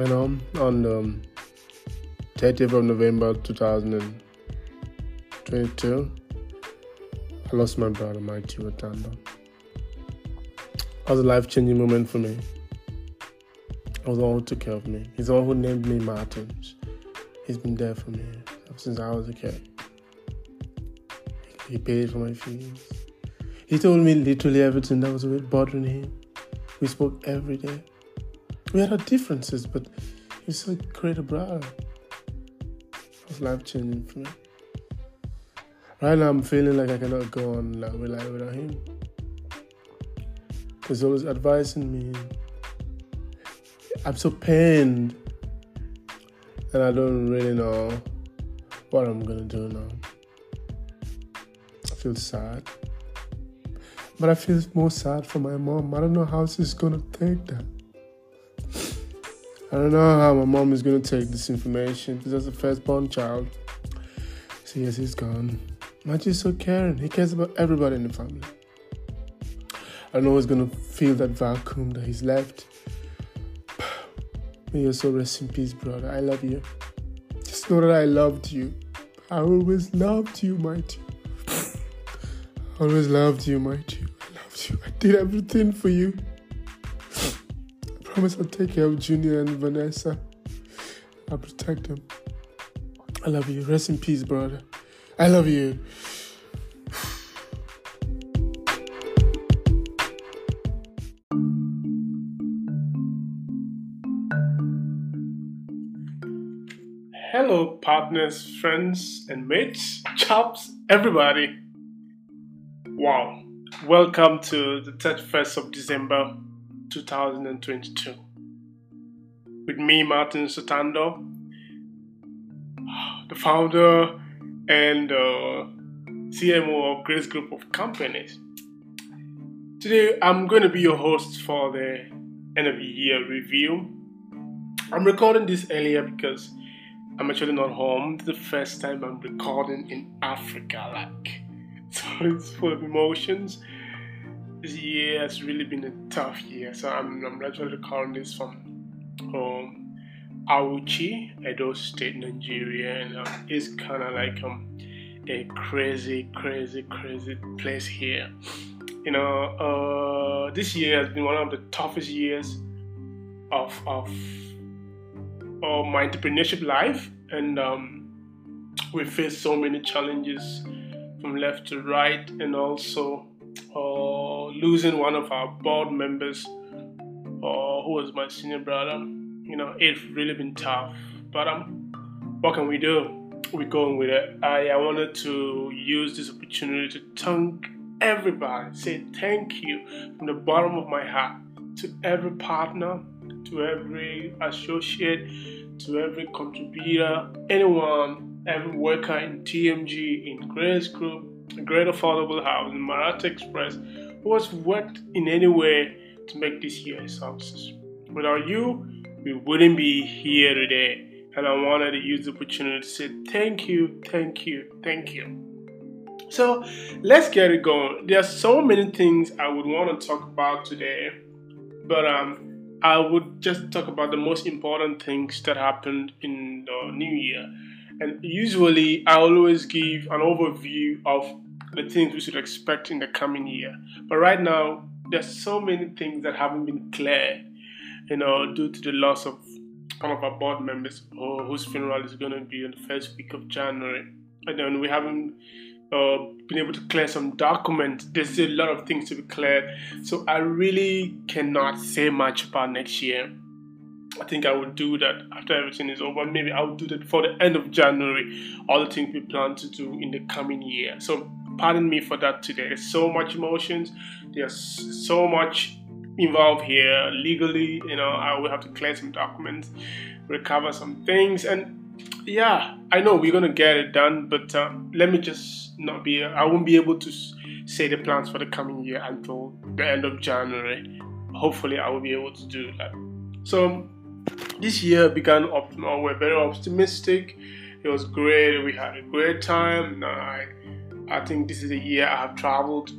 You know, on the um, 30th of November 2022, I lost my brother, Mike Watanda. It was a life changing moment for me. I was all who took care of me. He's the one who named me Martins. He's been there for me ever since I was a kid. He paid for my fees. He told me literally everything that was bothering him. We spoke every day. We had our differences, but he's so great a brother. It was life changing for me. Right now, I'm feeling like I cannot go on like, without him. He's always advising me. I'm so pained, and I don't really know what I'm gonna do now. I feel sad. But I feel more sad for my mom. I don't know how she's gonna take that. I don't know how my mom is gonna take this information because as a firstborn child, see yes he's gone. Maji's so caring. He cares about everybody in the family. I know he's gonna feel that vacuum that he's left. May your soul rest in peace, brother. I love you. Just know that I loved you. I always loved you, mighty. I always loved you, mighty. I loved you. I did everything for you. I promise I'll take care of Junior and Vanessa. I'll protect them. I love you. Rest in peace, brother. I love you. Hello, partners, friends, and mates, chops, everybody. Wow. Welcome to the 31st of December 2022. With me, Martin Sotando, the founder and uh, CMO of Grace Group of Companies. Today, I'm going to be your host for the end of the year review. I'm recording this earlier because I'm actually not home. This is the first time I'm recording in Africa, like so it's full of emotions. This year has really been a tough year, so I'm, I'm actually recording this from um, Auchi, Edo State, Nigeria, and um, it's kind of like um, a crazy, crazy, crazy place here. You know, uh, this year has been one of the toughest years of of of my entrepreneurship life, and um, we face so many challenges from left to right, and also uh, losing one of our board members, uh, who was my senior brother. You know, it's really been tough, but um, what can we do? We're going with it. I, I wanted to use this opportunity to thank everybody, say thank you from the bottom of my heart to every partner to every associate, to every contributor, anyone, every worker in TMG, in Grace Group, Great Affordable Housing, Marat Express, who has worked in any way to make this year a success. Without you, we wouldn't be here today. And I wanted to use the opportunity to say thank you, thank you, thank you. So let's get it going. There are so many things I would want to talk about today, but um, I would just talk about the most important things that happened in the new year. And usually, I always give an overview of the things we should expect in the coming year. But right now, there's so many things that haven't been clear, you know, due to the loss of one of our board members whose funeral is going to be in the first week of January. And then we haven't uh, been able to clear some documents. There's a lot of things to be cleared. So I really cannot say much about next year. I think I will do that after everything is over. Maybe I will do that before the end of January. All the things we plan to do in the coming year. So pardon me for that today. There's so much emotions. There's so much involved here legally. You know, I will have to clear some documents, recover some things, and yeah, I know we're gonna get it done, but uh, let me just not be. I won't be able to say the plans for the coming year until the end of January. Hopefully, I will be able to do that. So this year began. Uh, we're very optimistic. It was great. We had a great time. I, I think this is the year I have traveled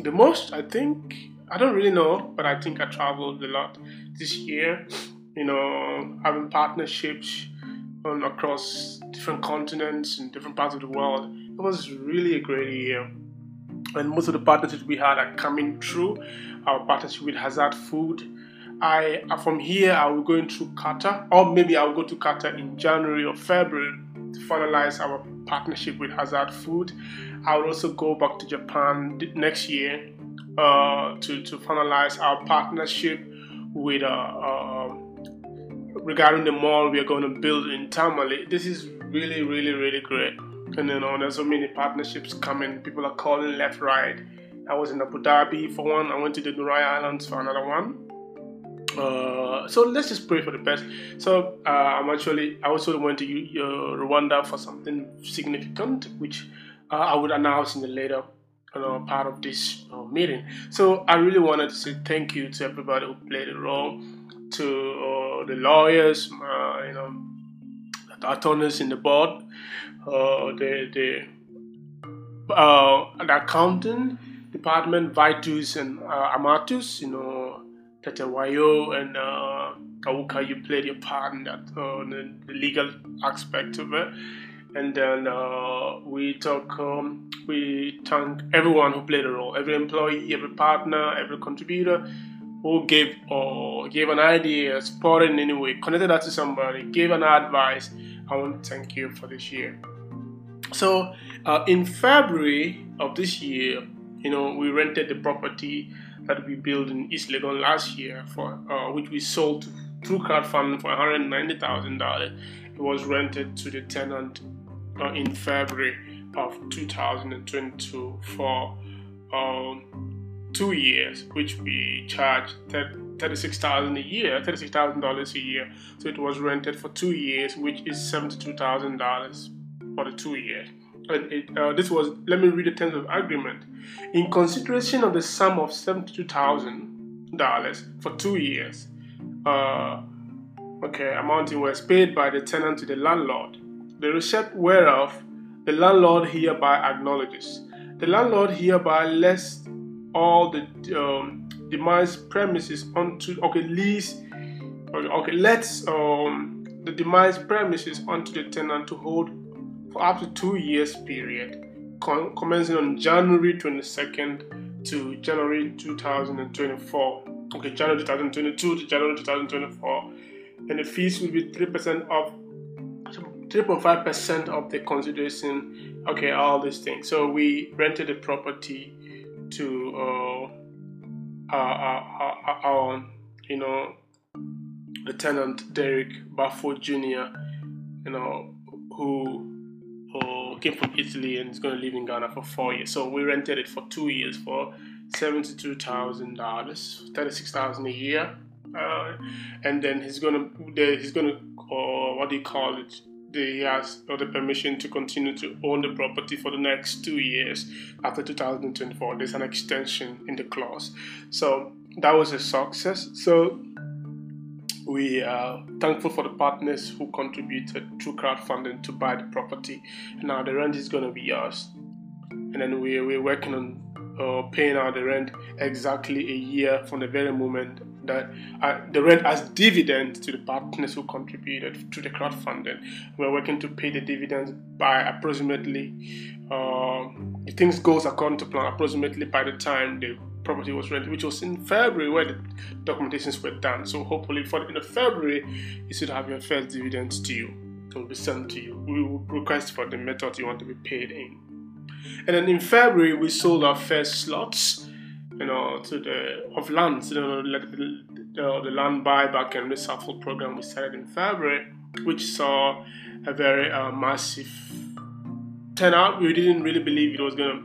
the most. I think I don't really know, but I think I traveled a lot this year. you know, having partnerships on, across different continents and different parts of the world. It was really a great year. And most of the partnerships we had are coming through. Our partnership with Hassad Food. I uh, from here I will go into Qatar, or maybe I'll go to Qatar in January or February to finalize our partnership with Hassad Food. I will also go back to Japan next year uh, to to finalize our partnership with uh, uh, regarding the mall we are going to build in Tamale. This is really, really, really great. And you know, there's so many partnerships coming. People are calling left, right. I was in Abu Dhabi for one. I went to the Nurai Islands for another one. Uh, so let's just pray for the best. So uh, I'm actually I also went to uh, Rwanda for something significant, which uh, I would announce in the later part of this uh, meeting. So I really wanted to say thank you to everybody who played a role to uh, the lawyers, you know, the attorneys in the board, the the, the accounting department, Vitus and Amatus, you know, Tete Wayo and uh, you played your part in that, uh, the, the legal aspect of it and then uh, we talk um, we thank everyone who played a role every employee every partner every contributor who gave or gave an idea, supported in any way, connected that to somebody, gave an advice. I want to thank you for this year. So uh, in February of this year, you know, we rented the property that we built in East Legon last year for uh, which we sold through crowdfunding for $190,000. It was rented to the tenant uh, in February of 2022 for um, two years, which we charged thirty-six thousand a year, thirty-six thousand dollars a year. So it was rented for two years, which is seventy-two thousand dollars for the two years. It, uh, this was let me read the terms of agreement. In consideration of the sum of seventy-two thousand dollars for two years, uh, okay, amounting was paid by the tenant to the landlord. The receipt whereof the landlord hereby acknowledges. The landlord hereby lets all the um, demise premises onto okay lease okay let's um the demise premises onto the tenant to hold for up to two years period commencing on January 22nd to January 2024 okay January 2022 to January 2024 and the fees will be 3% of 3.5% of the consideration. Okay all these things. So we rented the property to uh, our, our, our, you know, Lieutenant Derek Baffo Jr., you know, who came from Italy and is going to live in Ghana for four years. So we rented it for two years for seventy-two thousand dollars, thirty-six thousand a year, uh, and then he's gonna he's gonna uh, what do you call it? he has the permission to continue to own the property for the next two years after 2024. There's an extension in the clause. So that was a success. So we are thankful for the partners who contributed through crowdfunding to buy the property. Now the rent is going to be yours. And then we, we're working on uh, paying out the rent exactly a year from the very moment that uh, the rent as dividend to the partners who contributed to the crowdfunding. We're working to pay the dividends by approximately, uh, if things goes according to plan, approximately by the time the property was rented, which was in February where the documentations were done. So hopefully for the end of February, you should have your first dividends to you. It will be sent to you. We will request for the method you want to be paid in. And then in February, we sold our first slots you know, to the of lands, you know, the, the, the land buyback and reshuffle program we started in February, which saw a very uh, massive turnout. We didn't really believe it was gonna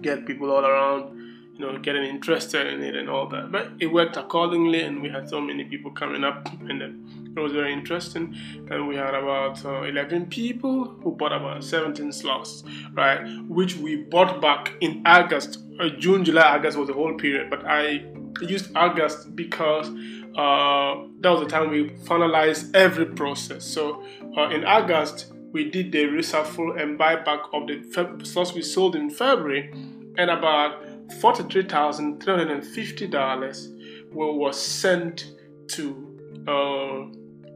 get people all around, you know, getting interested in it and all that. But it worked accordingly, and we had so many people coming up, and then it was very interesting. And we had about uh, 11 people who bought about 17 slots, right? Which we bought back in August uh, June, July, August was the whole period, but I used August because uh, that was the time we finalized every process. So uh, in August, we did the reshuffle and buyback of the slots we sold in February, and about $43,350 was sent to uh,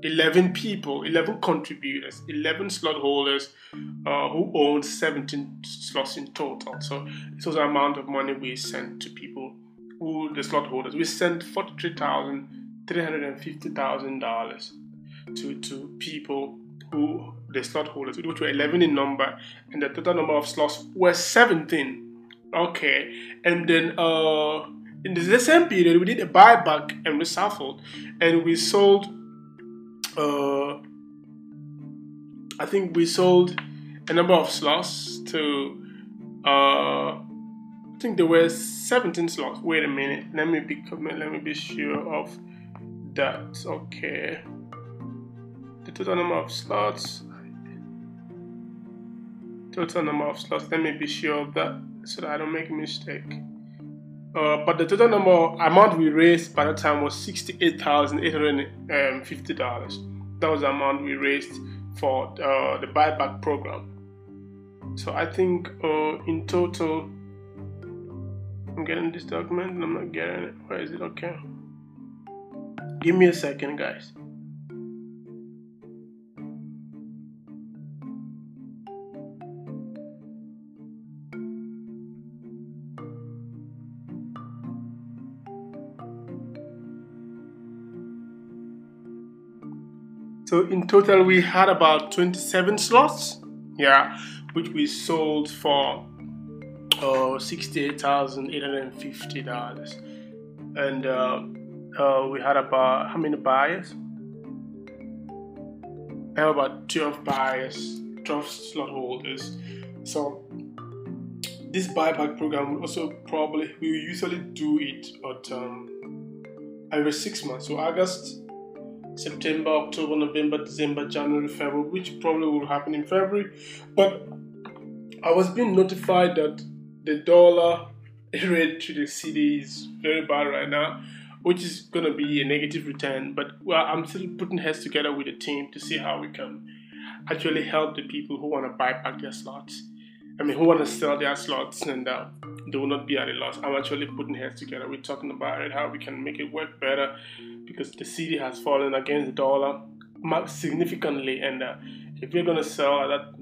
11 people, 11 contributors, 11 slot holders uh, who owned 17 slots in total. So this was the amount of money we sent to people who the slot holders. We sent $43,350,000 to, to people who the slot holders, which were 11 in number, and the total number of slots were 17. Okay, and then uh, in the same period, we did a buyback and reshuffle, and we sold uh, I think we sold a number of slots to. Uh, I think there were 17 slots. Wait a minute. Let me be let me be sure of that. Okay. The total number of slots. Total number of slots. Let me be sure of that so that I don't make a mistake. Uh, but the total number amount we raised by the time was sixty-eight thousand eight hundred and fifty dollars. That was the amount we raised for uh, the buyback program. So I think uh, in total, I'm getting this document and I'm not getting it. Where is it? Okay. Give me a second, guys. So in total, we had about 27 slots, yeah, which we sold for uh, $68,850. And uh, uh, we had about how many buyers? I have about 12 buyers, 12 slot holders. So this buyback program will also probably we usually do it at um, every six months. So August, September, October, November, December, January, February, which probably will happen in February. But I was being notified that the dollar rate to the cedi is very bad right now, which is going to be a negative return. But well, I'm still putting heads together with the team to see how we can actually help the people who want to buy back their slots. I mean, who want to sell their slots and uh, they will not be at a loss. I'm actually putting heads together. We're talking about it, how we can make it work better because the cedi has fallen against the dollar significantly. And uh, if we're going to sell at that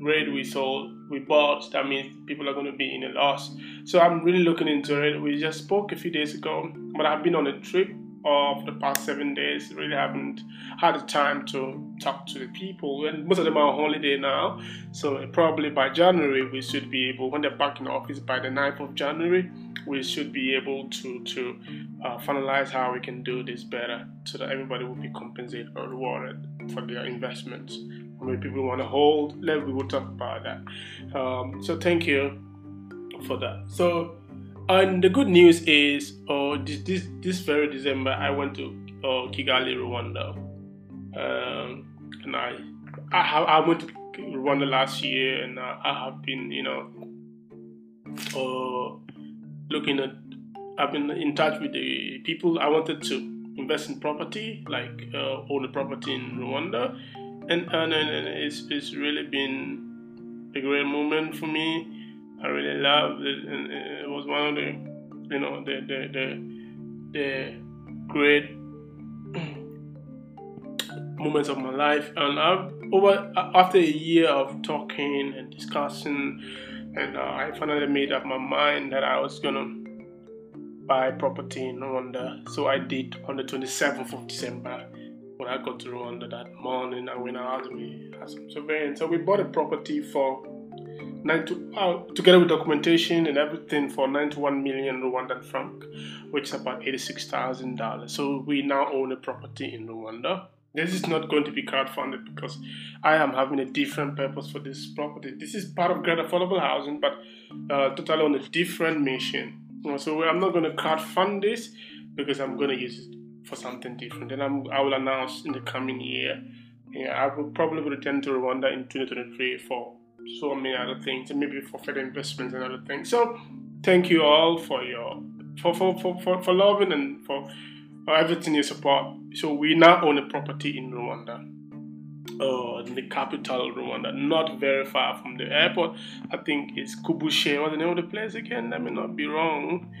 rate we sold, we bought, that means people are going to be in a loss. So I'm really looking into it. We just spoke a few days ago, but I've been on a trip of the past seven days. Really haven't had the time to talk to the people, and most of them are on holiday now. So probably by January we should be able, when they're back in office by the 9th of January, we should be able to to uh, finalize how we can do this better, so that everybody will be compensated or rewarded for their investments. Maybe people want to hold, let we will talk about that. Um, so thank you for that. So and the good news is, uh, this, this, this very December, I went to uh, Kigali, Rwanda. Um, and I, I, I went to Rwanda last year, and I, I have been, you know, uh, looking at, I've been in touch with the people. I wanted to invest in property, like uh, own a property in Rwanda, and and, and it's it's really been a great moment for me I really loved it, and it was one of the, you know, the the the, the great moments of my life. And I've, over after a year of talking and discussing, and uh, I finally made up my mind that I was gonna buy property in Rwanda. So I did on the 27th of December when I got to Rwanda that morning. I went out, we had some surveillance. So we bought a property for to, uh, together with documentation and everything for 91 million Rwandan franc, which is about $86,000. So we now own a property in Rwanda. This is not going to be crowdfunded because I am having a different purpose for this property. This is part of Great Affordable Housing, but uh, totally on a different mission. So I'm not going to crowdfund this because I'm going to use it for something different. And I'm, I will announce in the coming year. Yeah, I will probably return to Rwanda in 2023 for so many other things and maybe for further investments and other things. So thank you all for your for for, for, for, for loving and for everything is support. So we now own a property in Rwanda. Uh, in the capital Rwanda, not very far from the airport. I think it's Kubushe. What's the name of the place again? Let me not be wrong.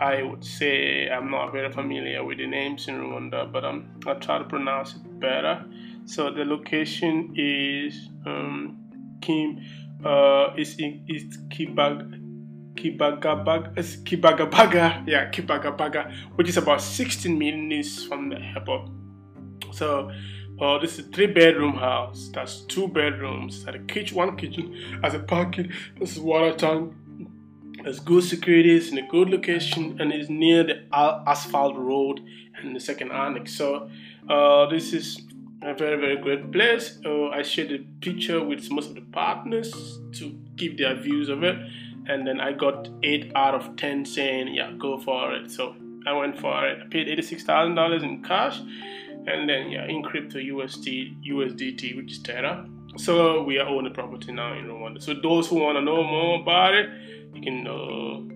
I would say I'm not very familiar with the names in Rwanda, but I'm, I'll try to pronounce it better. So the location is um, Kim uh, is in is Kibag Kibagabaga, Kibagabaga, yeah, Kibagabaga, which is about 16 minutes from the airport. So, uh, this is a three bedroom house. That's two bedrooms. Has a kitchen, one kitchen, has a parking. This is water tank. There's good security. It's in a good location and it's near the asphalt road and the second annex. So, uh, this is a very very great place. Uh, I shared a picture with most of the partners to give their views of it and then I got eight out of ten saying, "Yeah, go for it." So I went for it. I paid eighty-six thousand dollars in cash, and then yeah, in crypto USD USDT, which is Terra. So we are owning property now in Rwanda. So those who want to know more about it, you can uh,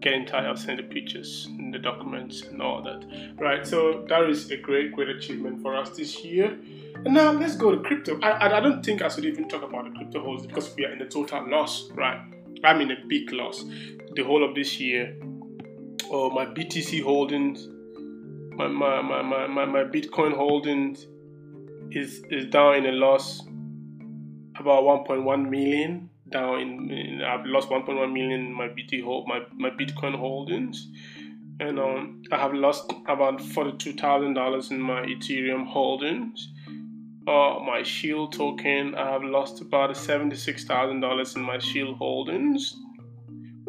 get in touch. I'll send the pictures and the documents and all that. Right. So that is a great, great achievement for us this year. And now let's go to crypto. I, I don't think I should even talk about the crypto holes because we are in a total loss, right? I'm in a big loss the whole of this year. Oh, my BTC holdings, my my, my, my, my, my Bitcoin holdings is is down in a loss about 1.1 million down in, in I've lost 1.1 million in my BT hold my, my Bitcoin holdings and um, I have lost about $42,000 in my Ethereum holdings uh, my Shield token. I have lost about $76,000 in my Shield holdings.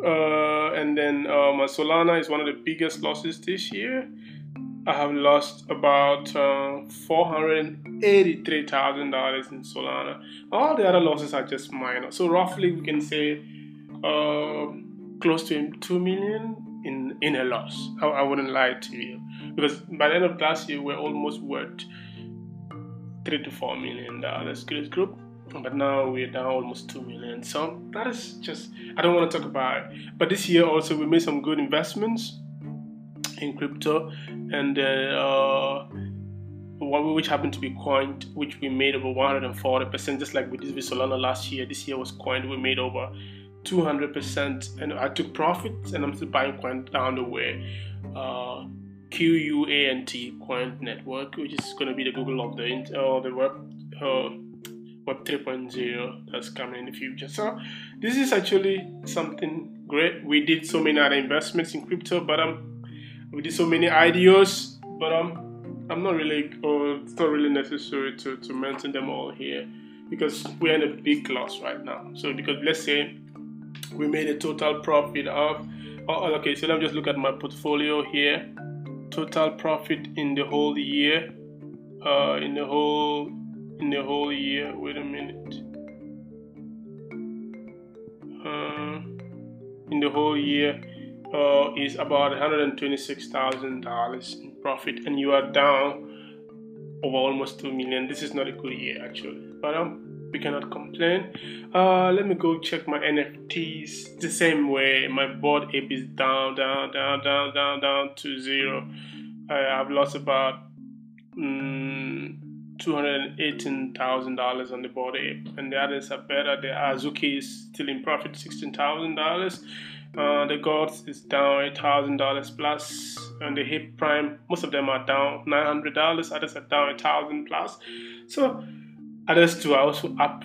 Uh, and then uh, my Solana is one of the biggest losses this year. I have lost about uh, $483,000 in Solana. All the other losses are just minor. So roughly we can say uh, close to 2 million in, in a loss. I, I wouldn't lie to you. Because by the end of last year, we're almost worth three to four million dollars Grace Group, but now we're down almost two million. So that is just I don't want to talk about it. But this year also we made some good investments in crypto, and uh, which happened to be Quant, which we made over 140%, just like we did with Solana last year. This year was Quant, we made over 200%, and I took profits, and I'm still buying coin down the way. Uh, QUANT Quant Network, which is going to be the Google of the uh, the web uh, Web 3.0 that's coming in the future. So this is actually something great. We did so many other investments in crypto, but um, we did so many ideas, but um, I'm not really, or it's not really necessary to to mention them all here because we're in a big loss right now. So because let's say we made a total profit of, oh, okay, so let me just look at my portfolio here total profit in the whole year uh, in the whole in the whole year. Wait a minute. Uh, in the whole year uh, is about $126,000 in profit and you are down over almost 2 million. This is not a good year actually. But um we cannot complain. Uh, let me go check my NFTs the same way. My Bored Ape is down, down, down, down, down, down to zero. I have lost about mm, $218,000 on the Bored Ape, and the others are better. The Azuki is still in profit, $16,000. Uh, the gods is down $8,000 plus, and the Hape Prime, most of them are down $900, others are down a 1000 plus. So Others too are also up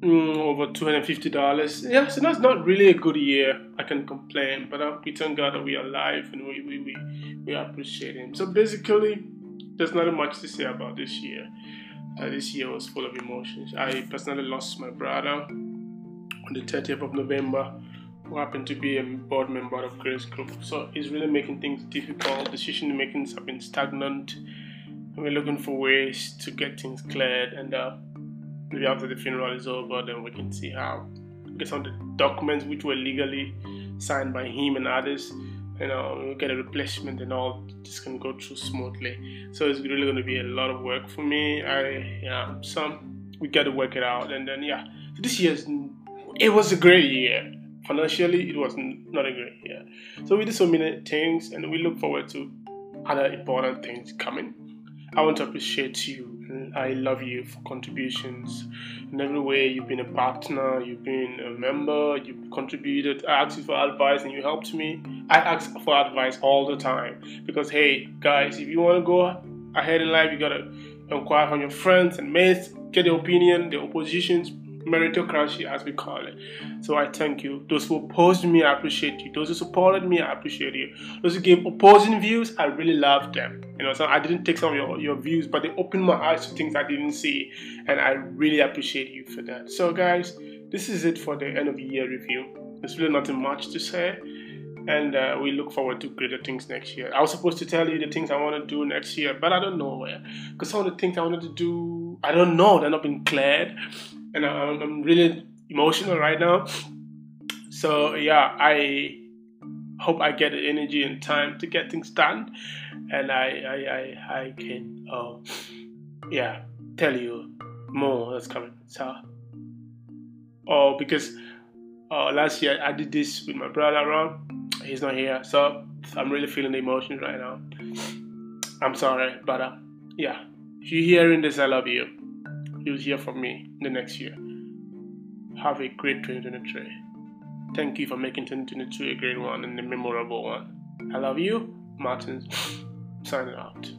mm, over $250. Yeah, so that's not really a good year. I can complain, but uh, we thank God that we are alive and we, we, we, we appreciate Him. So basically, there's not much to say about this year. Uh, this year was full of emotions. I personally lost my brother on the 30th of November, who happened to be a board member of Grace Group. So it's really making things difficult. Decision makings have been stagnant. we're looking for ways to get things cleared and uh, maybe after the funeral is over, then we can see how get some of the documents which were legally signed by him and others. You know, we'll get a replacement and all. This can go through smoothly. So it's really going to be a lot of work for me. I yeah, so we got to work it out, and then yeah. So this year it was a great year. Financially, it was not a great year. So we did so many things, and we look forward to other important things coming. I want to appreciate you. I love you for contributions in every way. You've been a partner, you've been a member, you've contributed. I asked you for advice and you helped me. I ask for advice all the time because, hey, guys, if you want to go ahead in life, you gotta inquire from your friends and mates, get their opinion, their oppositions, meritocracy as we call it. So I thank you. Those who opposed me, I appreciate you. Those who supported me, I appreciate you. Those who gave opposing views, I really love them. You know, so I didn't take some of your, your views, but they opened my eyes to things I didn't see. And I really appreciate you for that. So guys, this is it for the end of the year review. There's really nothing much to say and uh, we look forward to greater things next year. I was supposed to tell you the things I want to do next year, but I don't know where because some of the things I wanted to do, I don't know, they're not being cleared, and I'm, I'm really emotional right now. So yeah, I hope I get the energy and time to get things done, and I I I, I can uh, yeah tell you more that's coming. So oh because uh, last year I did this with my brother Ron. He's not here, so I'm really feeling the emotions right now. I'm sorry, but uh, yeah, if you're hearing this, I love you. You'll hear from me the next year. Have a great 2023. Thank you for making 2022 a great one and a memorable one. I love you, Martins. Signing out.